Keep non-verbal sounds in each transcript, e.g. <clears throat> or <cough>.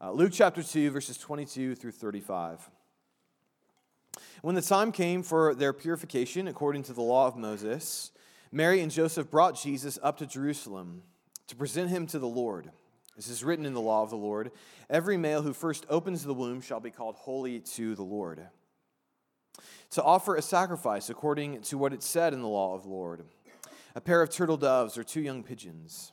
Uh, Luke chapter 2, verses 22 through 35. When the time came for their purification according to the law of Moses, Mary and Joseph brought Jesus up to Jerusalem to present him to the Lord. This is written in the law of the Lord. Every male who first opens the womb shall be called holy to the Lord. To offer a sacrifice according to what it said in the law of the Lord a pair of turtle doves or two young pigeons.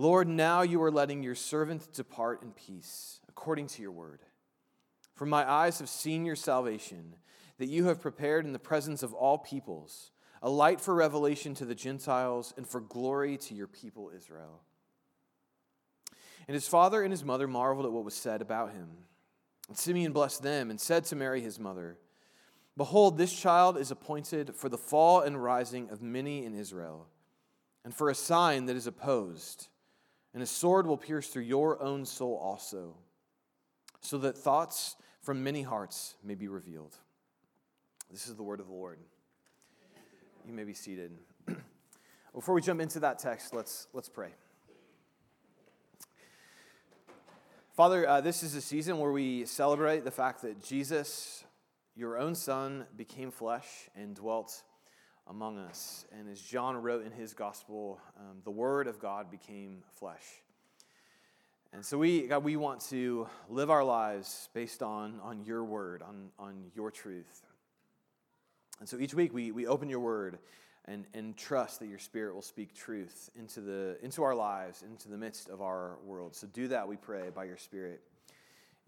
Lord, now you are letting your servant depart in peace, according to your word. For my eyes have seen your salvation, that you have prepared in the presence of all peoples a light for revelation to the Gentiles, and for glory to your people Israel. And his father and his mother marveled at what was said about him. And Simeon blessed them and said to Mary his mother, Behold, this child is appointed for the fall and rising of many in Israel, and for a sign that is opposed, and a sword will pierce through your own soul also, so that thoughts from many hearts may be revealed. This is the word of the Lord. You may be seated. <clears throat> Before we jump into that text, let's, let's pray. Father, uh, this is a season where we celebrate the fact that Jesus, your own Son, became flesh and dwelt among us. And as John wrote in his gospel, um, the Word of God became flesh. And so we, God, we want to live our lives based on, on your word, on, on your truth. And so each week we, we open your word and, and trust that your spirit will speak truth into, the, into our lives, into the midst of our world. So do that, we pray, by your spirit.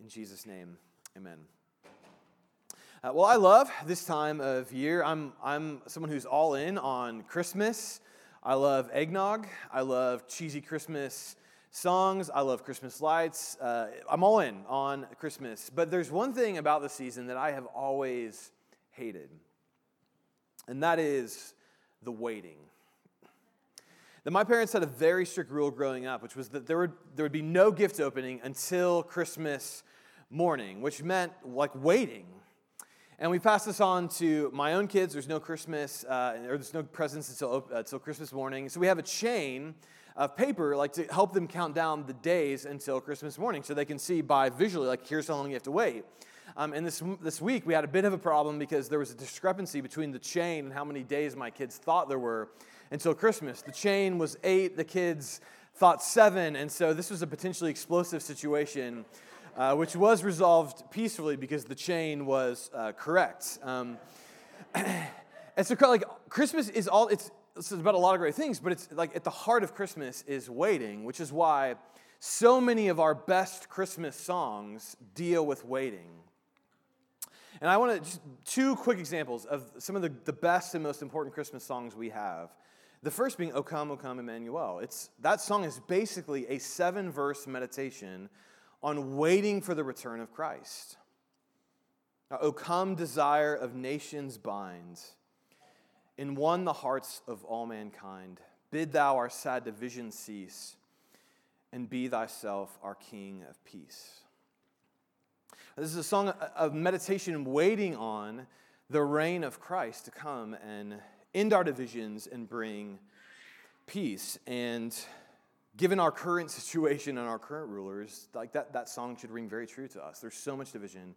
In Jesus' name, amen. Uh, well, I love this time of year. I'm, I'm someone who's all in on Christmas. I love eggnog. I love cheesy Christmas songs. I love Christmas lights. Uh, I'm all in on Christmas. But there's one thing about the season that I have always hated and that is the waiting. That my parents had a very strict rule growing up, which was that there would, there would be no gift opening until Christmas morning, which meant like waiting. And we pass this on to my own kids. There's no Christmas, uh, or there's no presents until, uh, until Christmas morning. So we have a chain of paper, like to help them count down the days until Christmas morning, so they can see by visually, like here's how long you have to wait. Um, and this, this week, we had a bit of a problem because there was a discrepancy between the chain and how many days my kids thought there were until Christmas. The chain was eight, the kids thought seven, and so this was a potentially explosive situation, uh, which was resolved peacefully because the chain was uh, correct. Um, <clears throat> and so, like, Christmas is all, it's, is about a lot of great things, but it's like at the heart of Christmas is waiting, which is why so many of our best Christmas songs deal with waiting. And I want to just two quick examples of some of the, the best and most important Christmas songs we have. The first being O Come, O Come, Emmanuel. It's, that song is basically a seven verse meditation on waiting for the return of Christ. Now, O come, desire of nations bind, in one the hearts of all mankind. Bid thou our sad division cease, and be thyself our King of peace. This is a song of meditation waiting on the reign of Christ to come and end our divisions and bring peace. And given our current situation and our current rulers, like that, that song should ring very true to us. There's so much division.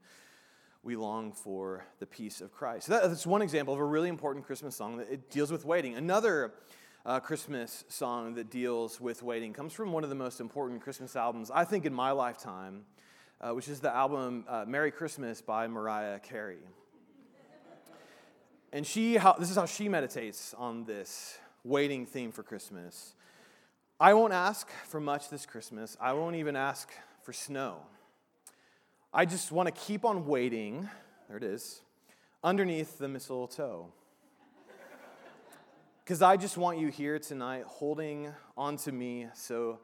We long for the peace of Christ. So that, that's one example of a really important Christmas song that it deals with waiting. Another uh, Christmas song that deals with waiting comes from one of the most important Christmas albums, I think, in my lifetime uh, which is the album uh, Merry Christmas by Mariah Carey. And she, how, this is how she meditates on this waiting theme for Christmas. I won't ask for much this Christmas. I won't even ask for snow. I just want to keep on waiting, there it is, underneath the mistletoe. Because I just want you here tonight holding on to me so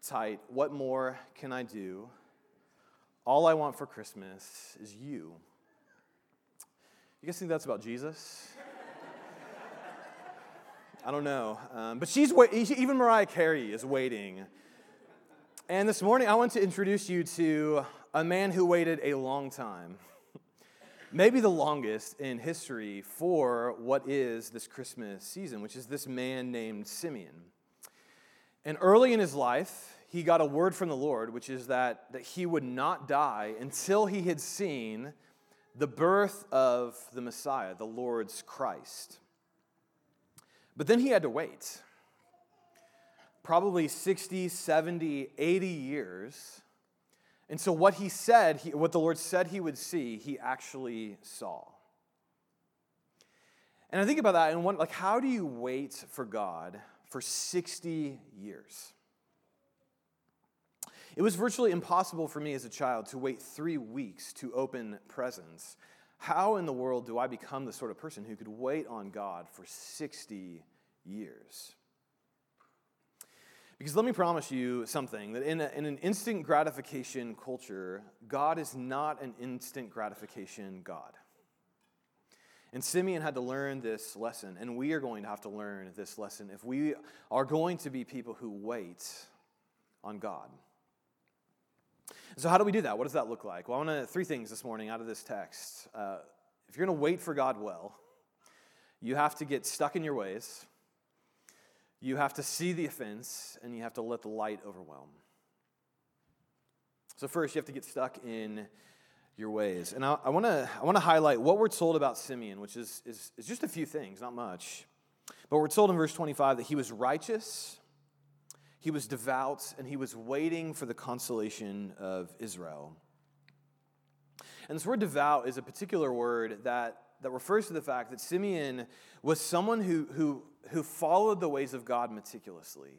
tight. What more can I do? All I want for Christmas is you. You guys think that's about Jesus? I don't know. Um, but she's even Mariah Carey is waiting. And this morning, I want to introduce you to a man who waited a long time, <laughs> maybe the longest in history for what is this Christmas season, which is this man named Simeon. And early in his life, he got a word from the Lord, which is that, that he would not die until he had seen the birth of the Messiah, the Lord's Christ. But then he had to wait probably 60, 70, 80 years. And so, what he said, he, what the Lord said he would see, he actually saw. And I think about that and one, like, how do you wait for God for 60 years? It was virtually impossible for me as a child to wait three weeks to open presents. How in the world do I become the sort of person who could wait on God for 60 years? Because let me promise you something that in, a, in an instant gratification culture, God is not an instant gratification God. And Simeon had to learn this lesson, and we are going to have to learn this lesson if we are going to be people who wait on God. So, how do we do that? What does that look like? Well, I want to three things this morning out of this text. Uh, if you're going to wait for God well, you have to get stuck in your ways. You have to see the offense and you have to let the light overwhelm. So, first, you have to get stuck in your ways. And I, I want to I wanna highlight what we're told about Simeon, which is, is, is just a few things, not much. But we're told in verse 25 that he was righteous, he was devout, and he was waiting for the consolation of Israel. And this word devout is a particular word that, that refers to the fact that Simeon was someone who, who who followed the ways of God meticulously.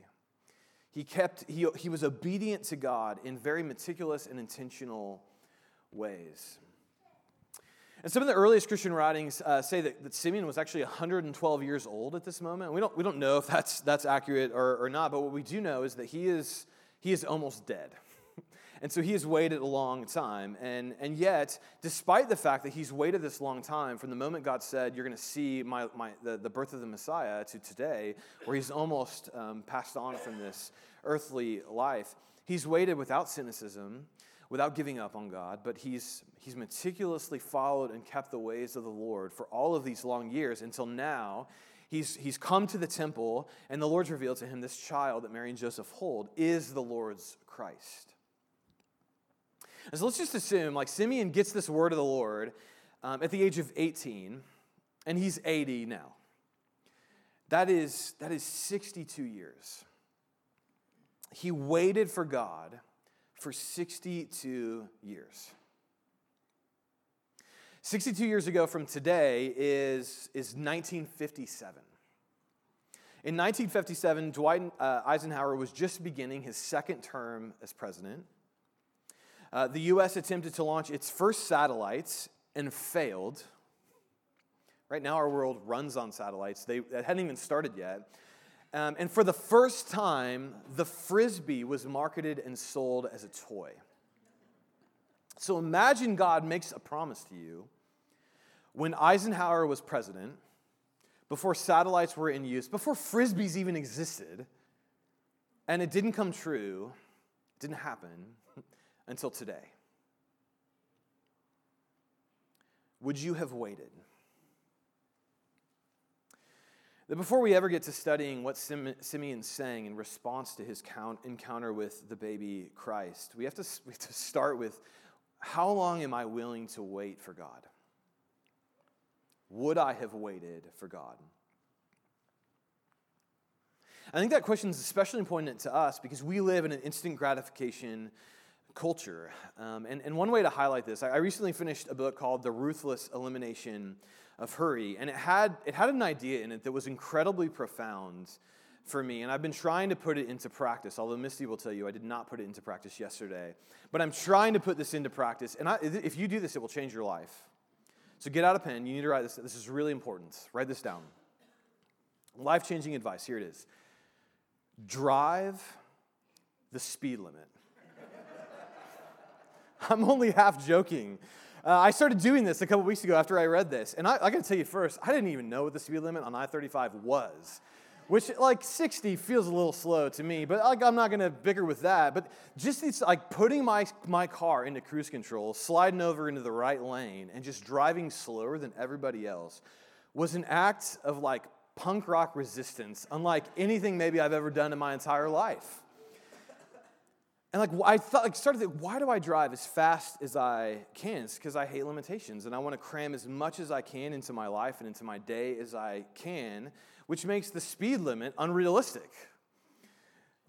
He, kept, he, he was obedient to God in very meticulous and intentional ways. And some of the earliest Christian writings uh, say that, that Simeon was actually 112 years old at this moment. We don't, we don't know if that's, that's accurate or, or not, but what we do know is that he is, he is almost dead. <laughs> And so he has waited a long time. And, and yet, despite the fact that he's waited this long time, from the moment God said, You're going to see my, my, the, the birth of the Messiah to today, where he's almost um, passed on from this earthly life, he's waited without cynicism, without giving up on God, but he's, he's meticulously followed and kept the ways of the Lord for all of these long years until now. He's, he's come to the temple, and the Lord's revealed to him this child that Mary and Joseph hold is the Lord's Christ. And so let's just assume, like, Simeon gets this word of the Lord um, at the age of 18, and he's 80 now. That is, that is 62 years. He waited for God for 62 years. 62 years ago from today is, is 1957. In 1957, Dwight uh, Eisenhower was just beginning his second term as president. Uh, the U.S. attempted to launch its first satellites and failed. Right now, our world runs on satellites. They hadn't even started yet. Um, and for the first time, the frisbee was marketed and sold as a toy. So imagine God makes a promise to you when Eisenhower was president, before satellites were in use, before frisbees even existed, and it didn't come true, it didn't happen until today? Would you have waited? That before we ever get to studying what Simeon's saying in response to his encounter with the baby Christ, we have, to, we have to start with how long am I willing to wait for God? Would I have waited for God? I think that question is especially important to us because we live in an instant gratification culture. Um, and, and one way to highlight this, I, I recently finished a book called The Ruthless Elimination of Hurry, and it had, it had an idea in it that was incredibly profound for me, and I've been trying to put it into practice, although Misty will tell you I did not put it into practice yesterday. But I'm trying to put this into practice, and I, if you do this, it will change your life. So get out a pen. You need to write this. This is really important. Write this down. Life changing advice. Here it is Drive the speed limit. <laughs> I'm only half joking. Uh, I started doing this a couple weeks ago after I read this. And I, I gotta tell you first, I didn't even know what the speed limit on I 35 was which like 60 feels a little slow to me, but like I'm not gonna bicker with that. But just these, like putting my, my car into cruise control, sliding over into the right lane, and just driving slower than everybody else was an act of like punk rock resistance, unlike anything maybe I've ever done in my entire life. And like I thought, like started thinking, why do I drive as fast as I can? It's because I hate limitations, and I want to cram as much as I can into my life and into my day as I can which makes the speed limit unrealistic.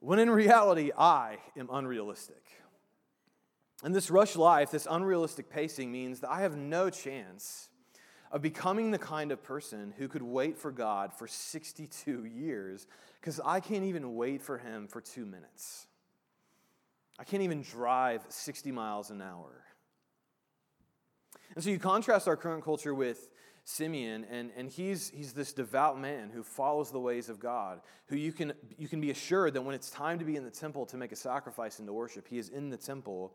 When in reality, I am unrealistic. And this rush life, this unrealistic pacing, means that I have no chance of becoming the kind of person who could wait for God for 62 years because I can't even wait for Him for two minutes. I can't even drive 60 miles an hour. And so you contrast our current culture with Simeon, and, and he's, he's this devout man who follows the ways of God, who you can, you can be assured that when it's time to be in the temple to make a sacrifice and to worship, he is in the temple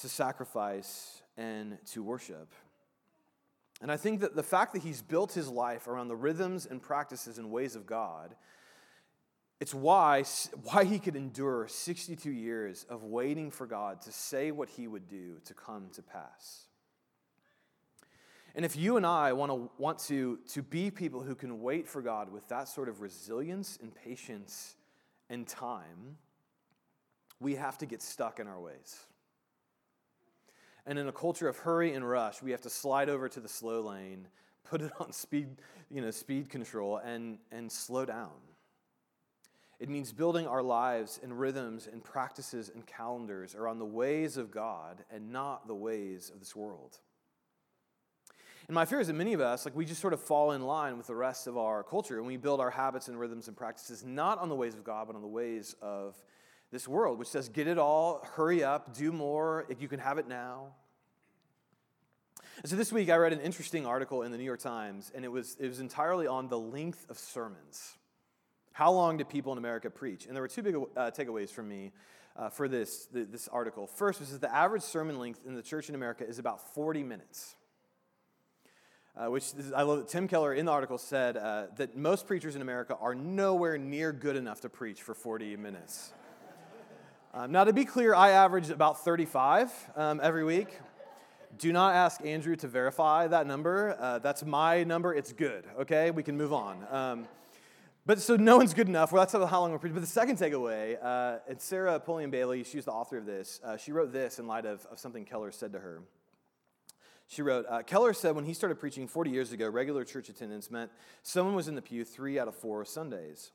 to sacrifice and to worship. And I think that the fact that he's built his life around the rhythms and practices and ways of God, it's why, why he could endure 62 years of waiting for God to say what he would do to come to pass. And if you and I want to, want to, to be people who can wait for God with that sort of resilience and patience and time, we have to get stuck in our ways. And in a culture of hurry and rush, we have to slide over to the slow lane, put it on speed, you know, speed control, and, and slow down. It means building our lives and rhythms and practices and calendars around the ways of God and not the ways of this world. And my fear is that many of us, like we just sort of fall in line with the rest of our culture and we build our habits and rhythms and practices not on the ways of God, but on the ways of this world, which says, get it all, hurry up, do more, if you can have it now. And so this week I read an interesting article in the New York Times, and it was, it was entirely on the length of sermons. How long do people in America preach? And there were two big uh, takeaways from me uh, for this, this article. First was that the average sermon length in the church in America is about 40 minutes uh, which is, I love that Tim Keller in the article said uh, that most preachers in America are nowhere near good enough to preach for 40 minutes. <laughs> Um, now, to be clear, I average about 35 um, every week. Do not ask Andrew to verify that number. Uh, that's my number. It's good, okay? We can move on. Um, but so no one's good enough. Well, that's how long we're preaching. But the second takeaway, uh, and Sarah Pulliam Bailey, she's the author of this. Uh, she wrote this in light of, of something Keller said to her. She wrote uh, Keller said when he started preaching 40 years ago, regular church attendance meant someone was in the pew three out of four Sundays.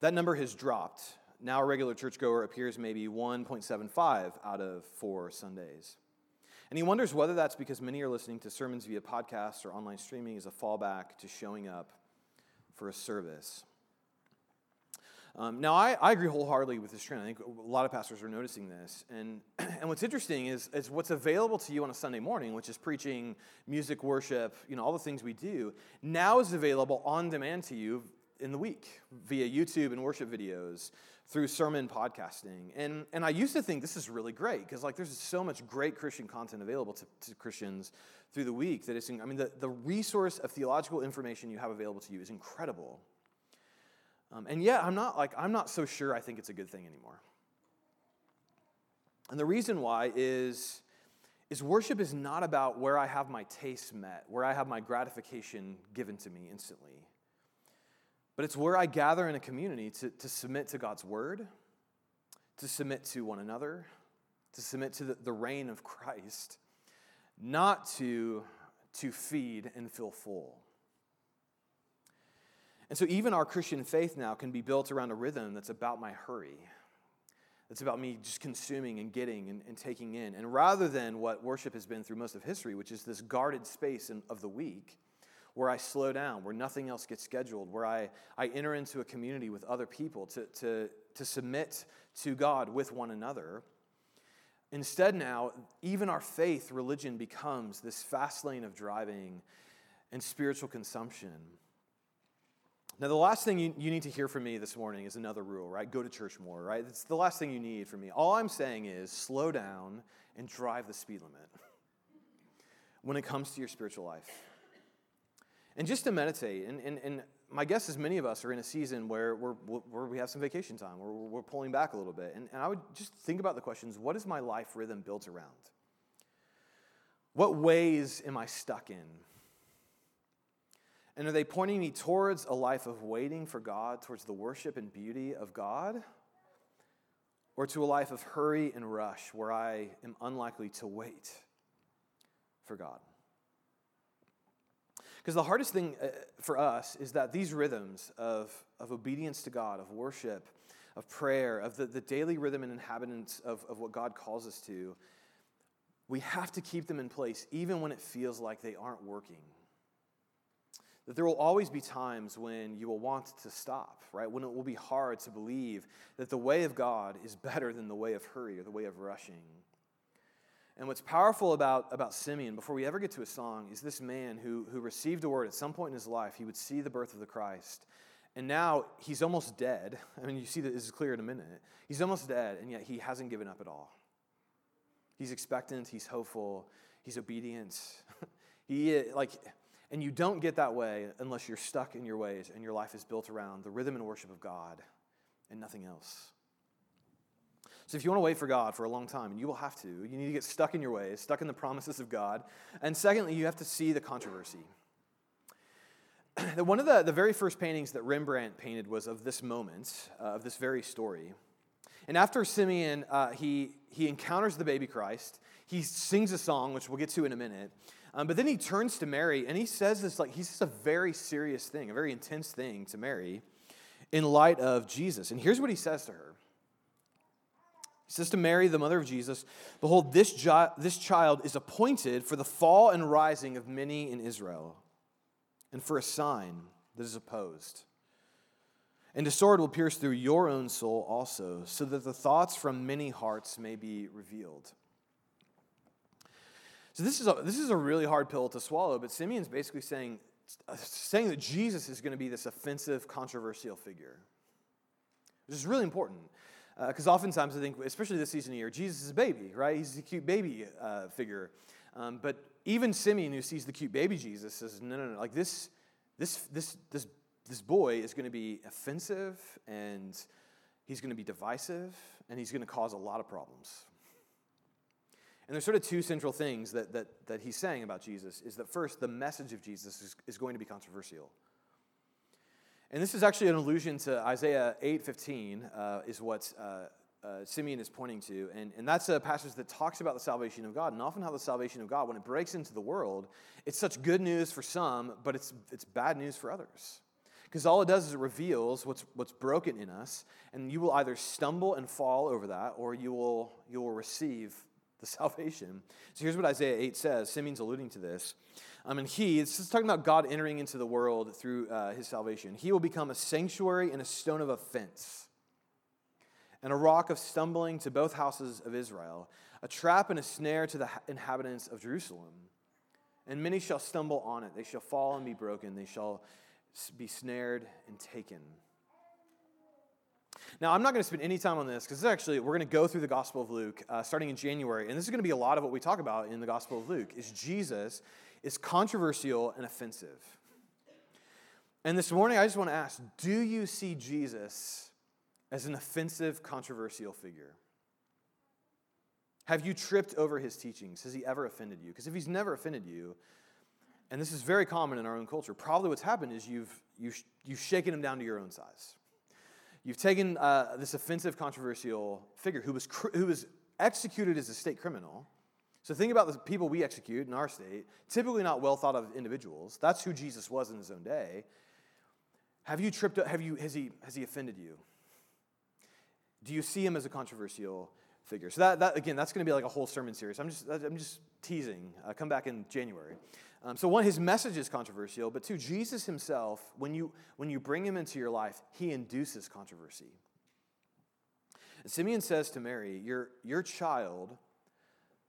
That number has dropped. Now a regular churchgoer appears maybe 1.75 out of four Sundays. And he wonders whether that's because many are listening to sermons via podcast or online streaming as a fallback to showing up for a service. Um, now, I, I agree wholeheartedly with this trend. I think a lot of pastors are noticing this. And, <clears throat> and what's interesting is, is what's available to you on a Sunday morning, which is preaching, music, worship, you know, all the things we do, now is available on demand to you in the week via YouTube and worship videos through sermon podcasting. And, and I used to think this is really great because like there's so much great Christian content available to, to Christians through the week that it's, I mean, the, the resource of theological information you have available to you is incredible. Um, and yet, I'm not like I'm not so sure. I think it's a good thing anymore. And the reason why is is worship is not about where I have my tastes met, where I have my gratification given to me instantly. But it's where I gather in a community to, to submit to God's word, to submit to one another, to submit to the, the reign of Christ, not to, to feed and feel full. And so, even our Christian faith now can be built around a rhythm that's about my hurry. It's about me just consuming and getting and, and, taking in. And rather than what worship has been through most of history, which is this guarded space in, of the week, where I slow down, where nothing else gets scheduled, where I, I enter into a community with other people to, to, to submit to God with one another. Instead, now, even our faith, religion, becomes this fast lane of driving and spiritual consumption Now, the last thing you, you need to hear from me this morning is another rule, right? Go to church more, right? It's the last thing you need from me. All I'm saying is slow down and drive the speed limit when it comes to your spiritual life. And just to meditate, and, and, and my guess is many of us are in a season where, we're, where we have some vacation time, where we're pulling back a little bit. And, and I would just think about the questions what is my life rhythm built around? What ways am I stuck in? And are they pointing me towards a life of waiting for God, towards the worship and beauty of God? Or to a life of hurry and rush where I am unlikely to wait for God? Because the hardest thing uh, for us is that these rhythms of, of obedience to God, of worship, of prayer, of the, the daily rhythm and inhabitants of, of what God calls us to, we have to keep them in place even when it feels like they aren't working. That there will always be times when you will want to stop, right? When it will be hard to believe that the way of God is better than the way of hurry or the way of rushing. And what's powerful about, about Simeon, before we ever get to a song, is this man who, who received a word at some point in his life. He would see the birth of the Christ. And now he's almost dead. I mean, you see that this is clear in a minute. He's almost dead, and yet he hasn't given up at all. He's expectant, he's hopeful, he's obedient. <laughs> he, like, and you don't get that way unless you're stuck in your ways and your life is built around the rhythm and worship of God and nothing else. So, if you want to wait for God for a long time, and you will have to, you need to get stuck in your ways, stuck in the promises of God. And secondly, you have to see the controversy. <clears throat> One of the, the very first paintings that Rembrandt painted was of this moment, uh, of this very story. And after Simeon, uh, he, he encounters the baby Christ. He sings a song, which we'll get to in a minute. Um, but then he turns to Mary and he says this like, he says a very serious thing, a very intense thing to Mary in light of Jesus. And here's what he says to her He says to Mary, the mother of Jesus, Behold, this, jo- this child is appointed for the fall and rising of many in Israel, and for a sign that is opposed. And a sword will pierce through your own soul also, so that the thoughts from many hearts may be revealed. So this is a, this is a really hard pill to swallow, but Simeon's basically saying, saying that Jesus is going to be this offensive, controversial figure. which is really important. Because uh, oftentimes I think, especially this season of year, Jesus is a baby, right? He's a cute baby uh, figure. Um, but even Simeon, who sees the cute baby Jesus, says, no, no, no, like this, this, this, this, this boy is going to be offensive and he's going to be divisive and he's going to cause a lot of problems. And there's sort of two central things that, that, that he's saying about Jesus is that first, the message of Jesus is, is going to be controversial. And this is actually an allusion to Isaiah 8.15 uh, is what uh, uh, Simeon is pointing to. And, and that's a passage that talks about the salvation of God and often how the salvation of God, when it breaks into the world, it's such good news for some, but it's, it's bad news for others. Because all it does is it reveals what's, what's broken in us, and you will either stumble and fall over that, or you will, you will receive the <laughs> salvation. So here's what Isaiah 8 says. Simeon's alluding to this. Um, and he, it's talking about God entering into the world through uh, his salvation. He will become a sanctuary and a stone of offense, and a rock of stumbling to both houses of Israel, a trap and a snare to the inhabitants of Jerusalem. And many shall stumble on it. They shall fall and be broken. They shall be snared and taken. Now, I'm not going to spend any time on this because actually we're going to go through the Gospel of Luke uh, starting in January, and this is going to be a lot of what we talk about in the Gospel of Luke. Is Jesus is controversial and offensive. And this morning, I just want to ask: Do you see Jesus as an offensive, controversial figure? Have you tripped over his teachings? Has he ever offended you? Because if he's never offended you, and this is very common in our own culture, probably what's happened is you've, you've, you've shaken him down to your own size. You've taken uh, this offensive, controversial figure who was, cr- who was executed as a state criminal. So think about the people we execute in our state, typically not well thought of individuals. That's who Jesus was in his own day. Have you tripped up? Have you, has, he, has he offended you? Do you see him as a controversial figure? So that, that again, that's going to be like a whole sermon series. I'm just, I'm just teasing. Uh, come back in January. Um, so, one, his message is controversial, but two, Jesus himself, when you, when you bring him into your life, he induces controversy. Simeon says to Mary, your, your child,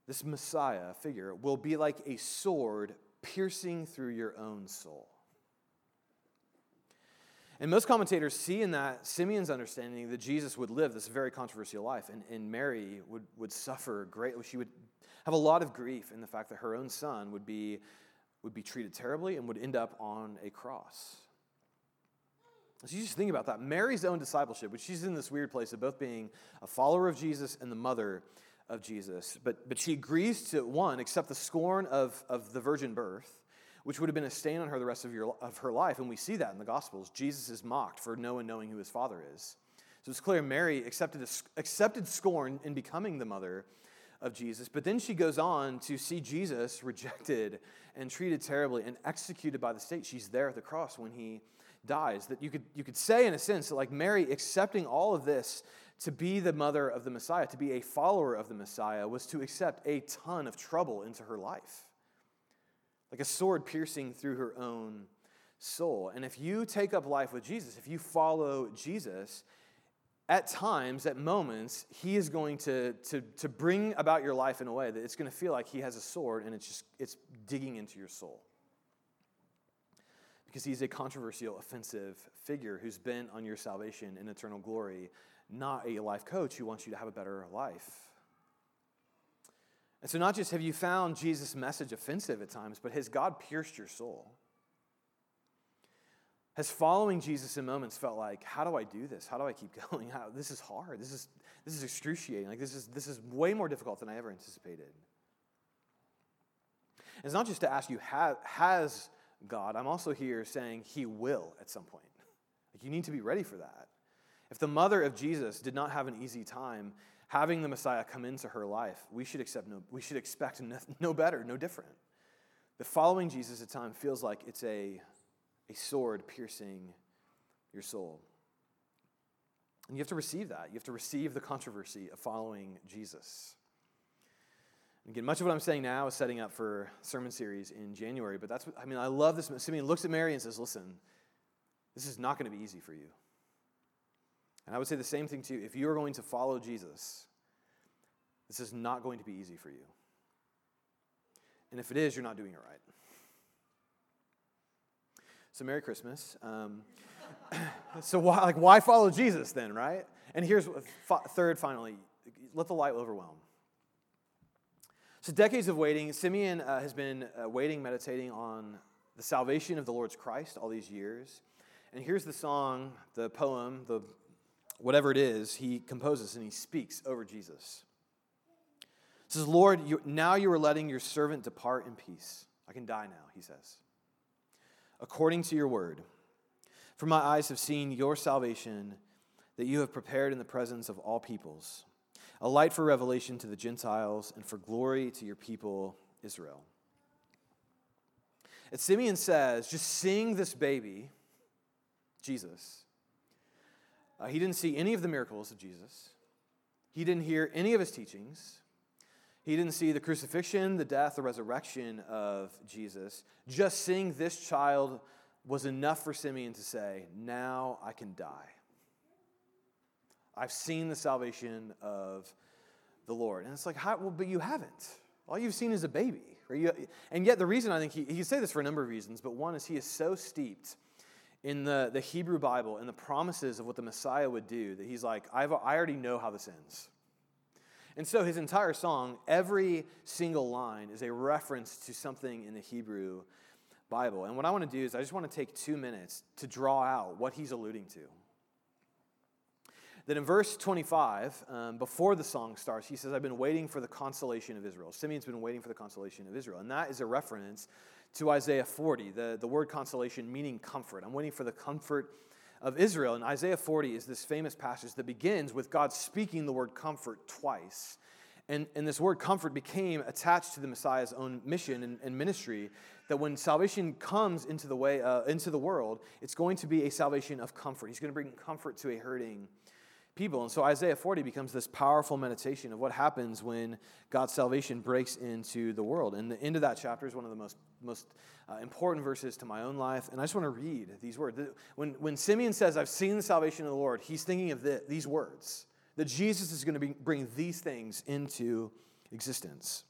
this Messiah figure, will be like a sword piercing through your own soul. And most commentators see in that Simeon's understanding that Jesus would live this very controversial life, and, and Mary would, would suffer greatly. She would have a lot of grief in the fact that her own son would be, would be treated terribly and would end up on a cross. So you just think about that. Mary's own discipleship, which she's in this weird place of both being a follower of Jesus and the mother of Jesus. But, but she agrees to, one, accept the scorn of, of the virgin birth, which would have been a stain on her the rest of, your, of her life. And we see that in the Gospels. Jesus is mocked for no one knowing who his father is. So it's clear Mary accepted, accepted scorn in becoming the mother of Jesus. But then she goes on to see Jesus <laughs> rejected and treated terribly and executed by the state. She's there at the cross when he dies. That you could, you could say, in a sense, that like Mary accepting all of this to be the mother of the Messiah, to be a follower of the Messiah, was to accept a ton of trouble into her life. Like a sword piercing through her own soul. And if you take up life with Jesus, if you follow Jesus, at times, at moments, he is going to, to, to bring about your life in a way that it's going to feel like he has a sword and it's just it's digging into your soul because he's a controversial, offensive figure who's bent on your salvation and eternal glory, not a life coach who wants you to have a better life. And so, not just have you found Jesus' message offensive at times, but has God pierced your soul? Has following Jesus in moments felt like, how do I do this? How do I keep <laughs> going? How, this is hard. This is, this is excruciating. Like, this is, this is way more difficult than I ever anticipated. It's not just to ask you, has God, I'm also here saying He will at some point. <laughs> Like you need to be ready for that. If the mother of Jesus did not have an easy time having the Messiah come into her life, we should accept no, we should expect no, no better, no different. The following Jesus at time feels like it's a, a sword piercing your soul. And you have to receive that. You have to receive the controversy of following Jesus. Again, much of what I'm saying now is setting up for sermon series in January, but that's what, I mean, I love this. Simeon looks at Mary and says, Listen, this is not going to be easy for you. And I would say the same thing to you. If you are going to follow Jesus, this is not going to be easy for you. And if it is, you're not doing it right. So, Merry Christmas. Um, <laughs> so, why, like, why follow Jesus then, right? And here's third, finally let the light overwhelm. So, decades of waiting, Simeon uh, has been uh, waiting, meditating on the salvation of the Lord's Christ all these years. And here's the song, the poem, the whatever it is, he composes and he speaks over Jesus. Says, Lord, you, now you are letting your servant depart in peace. I can die now, he says. According to your word. For my eyes have seen your salvation that you have prepared in the presence of all peoples a light for revelation to the Gentiles and for glory to your people, Israel. And Simeon says, just seeing this baby, Jesus, uh, he didn't see any of the miracles of Jesus. He didn't hear any of his teachings. He didn't see the crucifixion, the death, the resurrection of Jesus. Just seeing this child was enough for Simeon to say, Now I can die. I've seen the salvation of the Lord. And it's like, how, well, but you haven't. All you've seen is a baby. Right? And yet, the reason I think he, he can say this for a number of reasons, but one is he is so steeped in the, the Hebrew Bible and the promises of what the Messiah would do that he's like, I've, I already know how this ends. And so his entire song, every single line is a reference to something in the Hebrew Bible. And what I want to do is I just want to take two minutes to draw out what he's alluding to that in verse 25, um, before the song starts, he says, I've been waiting for the consolation of Israel. Simeon's been waiting for the consolation of Israel. And that is a reference to Isaiah 40, the, the word consolation meaning comfort. I'm waiting for the comfort of Israel. And Isaiah 40 is this famous passage that begins with God speaking the word comfort twice. And, and this word comfort became attached to the Messiah's own mission and, and ministry. That when salvation comes into the way uh, into the world, it's going to be a salvation of comfort. He's going to bring comfort to a hurting people. And so Isaiah 40 becomes this powerful meditation of what happens when God's salvation breaks into the world. And the end of that chapter is one of the most, most uh, important verses to my own life. And I just want to read these words. When, when Simeon says, I've seen the salvation of the Lord, he's thinking of the, these words that Jesus is going to bring these things into existence.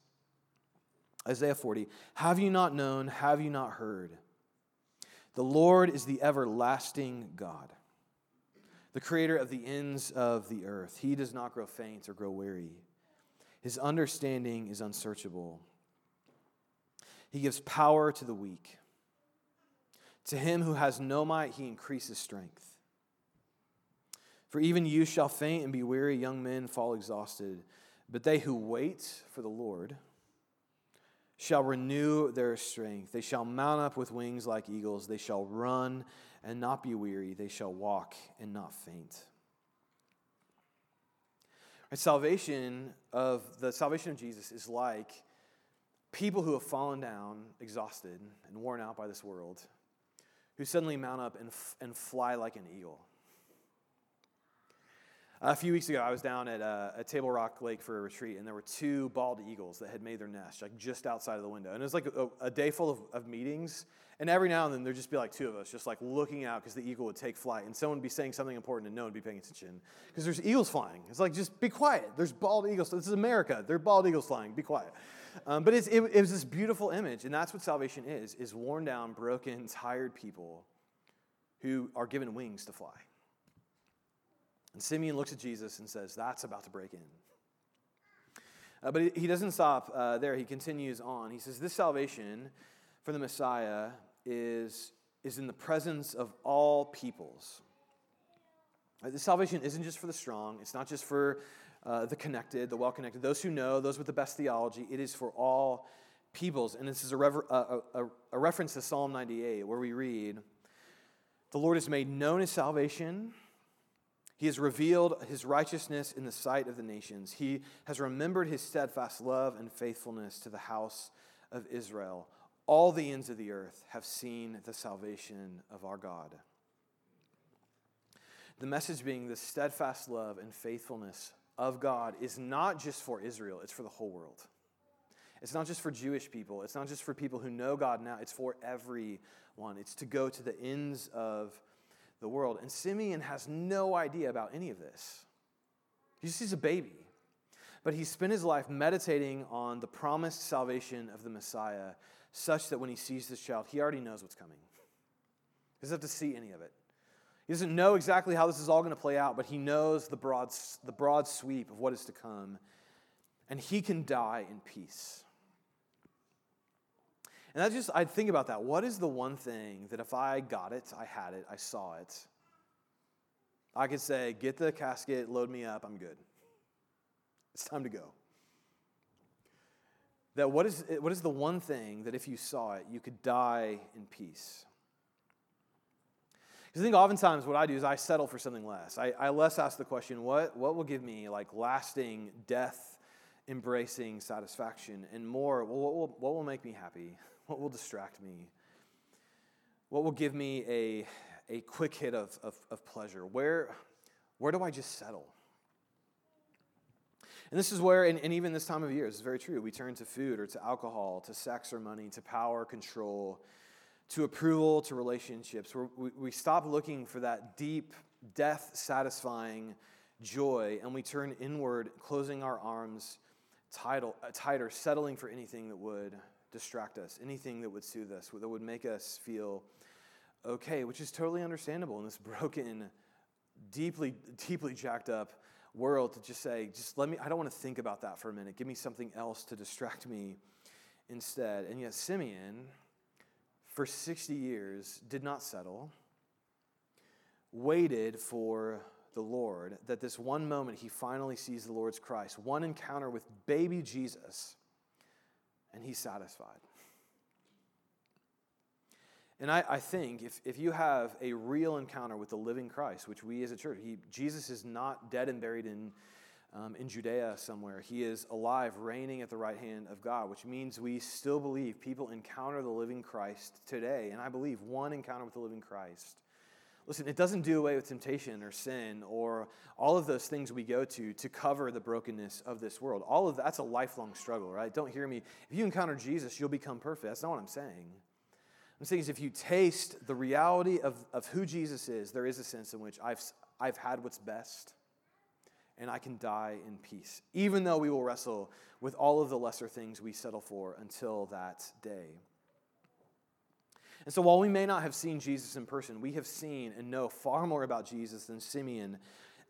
Isaiah 40 Have you not known? Have you not heard? The Lord is the everlasting God, the creator of the ends of the earth. He does not grow faint or grow weary. His understanding is unsearchable. He gives power to the weak. To him who has no might, he increases strength. For even you shall faint and be weary, young men fall exhausted. But they who wait for the Lord shall renew their strength. They shall mount up with wings like eagles. They shall run and not be weary. They shall walk and not faint. Right, salvation of the salvation of Jesus is like people who have fallen down, exhausted, and worn out by this world, who suddenly mount up and, and fly like an eagle. A few weeks ago, I was down at, a, at Table Rock Lake for a retreat, and there were two bald eagles that had made their nest, like just outside of the window. And it was like a, a day full of, of, meetings. And every now and then, there'd just be like two of us, just like looking out because the eagle would take flight, and someone would be saying something important, and no one would be paying attention because there's eagles flying. It's like, just be quiet. There's bald eagles. This is America. There are bald eagles flying. Be quiet. Um, but it, it was this beautiful image, and that's what salvation is: is worn down, broken, tired people who are given wings to fly. And Simeon looks at Jesus and says, That's about to break in. Uh, but he doesn't stop uh, there. He continues on. He says, This salvation for the Messiah is, is in the presence of all peoples. Uh, this salvation isn't just for the strong, it's not just for uh, the connected, the well connected, those who know, those with the best theology. It is for all peoples. And this is a, rever- a, a, a reference to Psalm 98, where we read, The Lord has made known his salvation he has revealed his righteousness in the sight of the nations. He has remembered his steadfast love and faithfulness to the house of Israel. All the ends of the earth have seen the salvation of our God. The message being the steadfast love and faithfulness of God is not just for Israel, it's for the whole world. It's not just for Jewish people, it's not just for people who know God now, it's for everyone. It's to go to the ends of the world. And Simeon has no idea about any of this. He just sees a baby. But he spent his life meditating on the promised salvation of the Messiah, such that when he sees this child, he already knows what's coming. He doesn't have to see any of it. He doesn't know exactly how this is all going to play out, but he knows the broad, the broad sweep of what is to come. And he can die in peace. And I just, I'd think about that. What is the one thing that if I got it, I had it, I saw it, I could say, get the casket, load me up, I'm good. It's time to go. That what is, what is the one thing that if you saw it, you could die in peace? Because I think oftentimes what I do is I settle for something less. I, I less ask the question, what, what will give me like lasting death embracing satisfaction and more, what will, what will make me happy? What will distract me? What will give me a, a quick hit of, of, of pleasure? Where, where do I just settle? And this is where, and, and even this time of year, is very true. We turn to food or to alcohol, to sex or money, to power, control, to approval, to relationships. we we stop looking for that deep, death satisfying joy and we turn inward, closing our arms tighter, uh, tighter, settling for anything that would distract us, anything that would soothe us, that would make us feel okay, which is totally understandable in this <laughs> broken, deeply, deeply jacked up world to just say, just let me, I don't want to think about that for a minute. Give me something else to distract me instead. And yet, Simeon, for 60 years, did not settle, waited for the Lord, that this one moment he finally sees the Lord's Christ, one encounter with baby Jesus and he's satisfied. And I, I, think if, if you have a real encounter with the living Christ, which we as a church, he, Jesus is not dead and buried in, um, in Judea somewhere. He is alive, reigning at the right hand of God, which means we still believe people encounter the living Christ today. And I believe one encounter with the living Christ Listen, it doesn't do away with temptation or sin or all of those things we go to to cover the brokenness of this world. All of that's a lifelong struggle, right? Don't hear me. If you encounter Jesus, you'll become perfect. That's not what I'm saying. I'm saying is if you taste the reality of, of who Jesus is, there is a sense in which I've, I've had what's best and I can die in peace, even though we will wrestle with all of the lesser things we settle for until that day. And so while we may not have seen Jesus in person, we have seen and know far more about Jesus than Simeon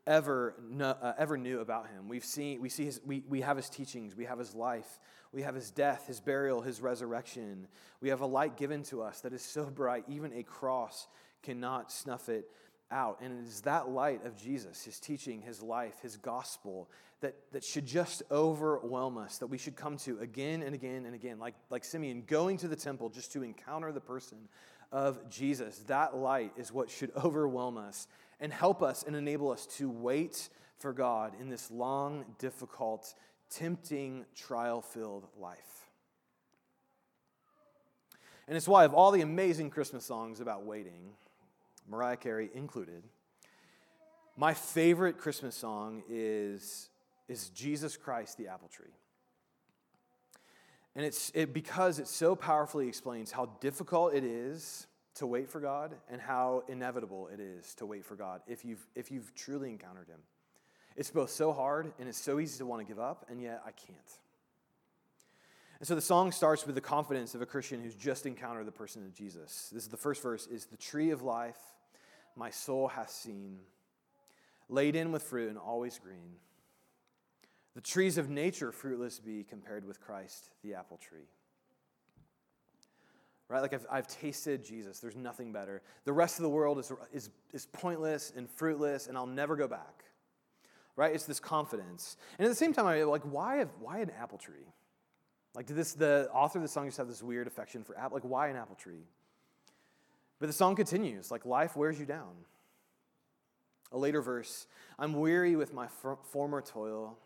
ever, uh, ever knew about him. We've seen, we, see his, we, we have his teachings, we have his life, we have his death, his burial, his resurrection. We have a light given to us that is so bright, even a cross cannot snuff it out. And it is that light of Jesus, his teaching, his life, his gospel, that, that should just overwhelm us, that we should come to again and again and again. Like, like Simeon, going to the temple just to encounter the person of Jesus. That light is what should <laughs> overwhelm us and help us and enable us to wait for God in this long, difficult, tempting, trial filled life. And it's why, of all the amazing Christmas songs about waiting, Mariah Carey included, my favorite Christmas song is, is Jesus Christ, the Apple Tree. And it's it, because it so powerfully explains how difficult it is to wait for God and how inevitable it is to wait for God if you've, if you've truly encountered Him. It's both so hard and it's so easy to want to give up, and yet I can't. And so the song starts with the confidence of a Christian who's just encountered the person of Jesus. This is the first verse is the tree of life my soul hath seen, laid in with fruit and always green. The trees of nature fruitless be compared with Christ, the apple tree right? Like I've, I've tasted Jesus. There's nothing better. The rest of the world is, is, is pointless and fruitless, and I'll never go back, right? It's this confidence. And at the same time, I'm like, why, why an apple tree? Like, did this, the author of the song just have this weird affection for apple? Like, why an apple tree? But the song continues, like, life wears you down. A later verse, I'm weary with my former toil.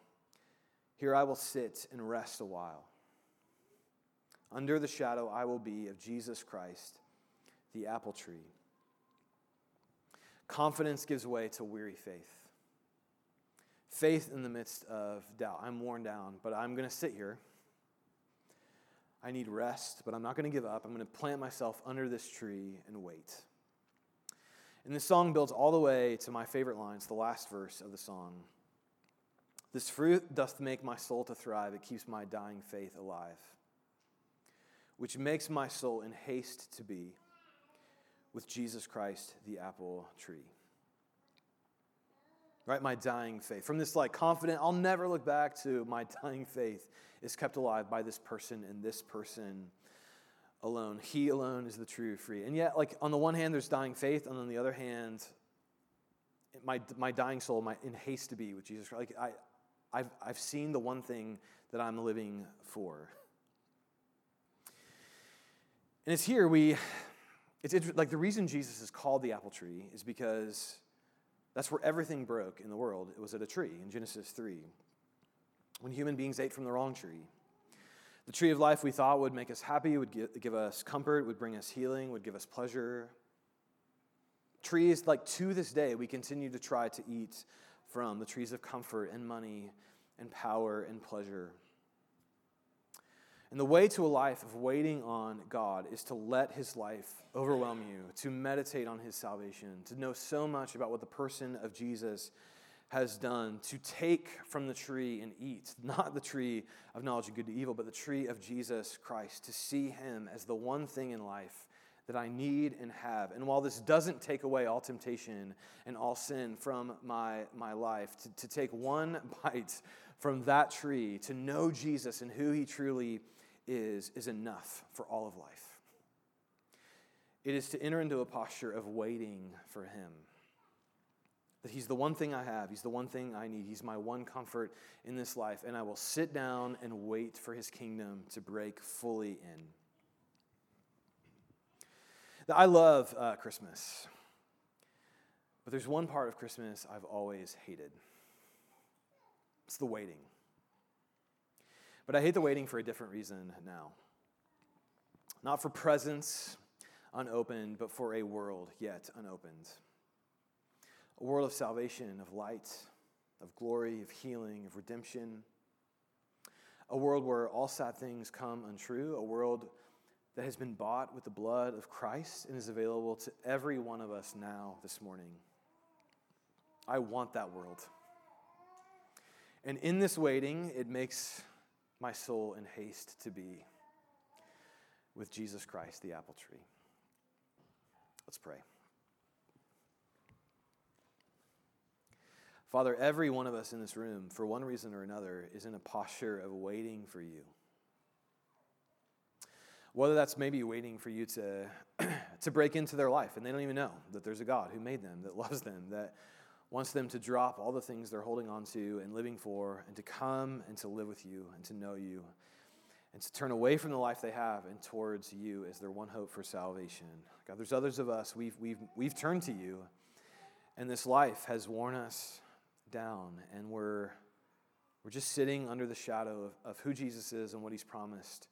Here I will sit and rest a while. Under the shadow I will be of Jesus Christ, the apple tree. Confidence gives way to weary faith. Faith in the midst of doubt. I'm worn down, but I'm going to sit here. I need rest, but I'm not going to give up. I'm going to plant myself under this tree and wait. And this song builds all the way to my favorite lines, the last verse of the song. This fruit doth make my soul to thrive, it keeps my dying faith alive which makes my soul in haste to be with Jesus Christ, the apple tree. Right? My dying faith. From this, like, confident, I'll never look back to my <laughs> dying faith is kept alive by this person and this person alone. He alone is the true free. And yet, like, on the one hand, there's dying faith, and on the other hand, my, my dying soul, my in haste to be with Jesus Christ. Like, I, I've, I've seen the one thing that I'm living for. And it's here we, it's like the reason Jesus is called the apple tree is because that's where everything broke in the world. It was at a tree in Genesis 3 when human beings ate from the wrong tree. The tree of life we thought would make us happy, would give us comfort, would bring us healing, would give us pleasure. Trees, like to this day, we continue to try to eat from the trees of comfort and money and power and pleasure. And the way to a life of waiting on God is to let His life overwhelm you, to meditate on His salvation, to know so much about what the person of Jesus has done, to take from the tree and eat, not the tree of knowledge of good and evil, but the tree of Jesus Christ, to see Him as the one thing in life that I need and have. And while this doesn't take away all temptation and all sin from my, my life, to, to take one <laughs> bite from that tree, to know Jesus and who He truly is, is enough for all of life. It is to enter into a posture of waiting for Him. That He's the one thing I have, He's the one thing I need, He's my one comfort in this life, and I will sit down and wait for His kingdom to break fully in. I love uh, Christmas, but there's one part of Christmas I've always hated it's the waiting. But I hate the waiting for a different reason now. Not for presents unopened, but for a world yet unopened. A world of salvation, of light, of glory, of healing, of redemption. A world where all sad things come untrue. A world that has been bought with the blood of Christ and is available to every one of us now, this morning. I want that world. And in this waiting, it makes my soul in haste to be with Jesus Christ, the apple tree. Let's pray. Father, every one of us in this room, for one reason or another, is in a posture of waiting for you. Whether that's maybe waiting for you to, <clears throat> to break into their life and they don't even know that there's a God who made them, that loves them, that wants them to drop all the things they're holding on to and living for and to come and to live with you and to know you and to turn away from the life they have and towards you as their one hope for salvation. God, there's others of us, we've, we've, we've turned to you, and this life has worn us down, and we're, we're just sitting under the shadow of, of who Jesus is and what he's promised,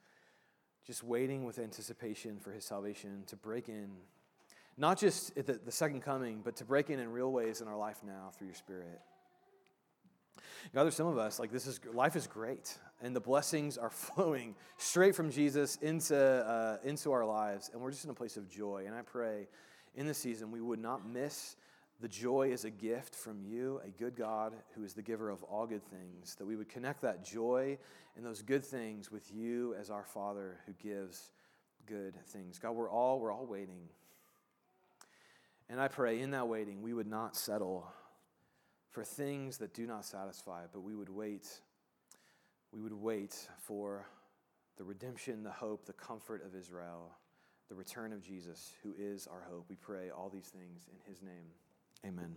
just waiting with anticipation for his salvation to break in, not just at the, the second coming, but to break in in real ways in our life now through your Spirit. God, there's some of us, like this is life is great, and the blessings are <laughs> flowing straight from Jesus into, uh, into our lives, and we're just in a place of joy. And I pray in this season we would not miss the joy is a gift from you, a good God who is the giver of all good things, that we would connect that joy and those good things with you as our Father who gives good things. God, we're all we're all waiting. And I pray in that waiting we would not settle for things that do not satisfy, but we would wait. We would wait for the redemption, the hope, the comfort of Israel, the return of Jesus, who is our hope. We pray all these things in his name. Amen.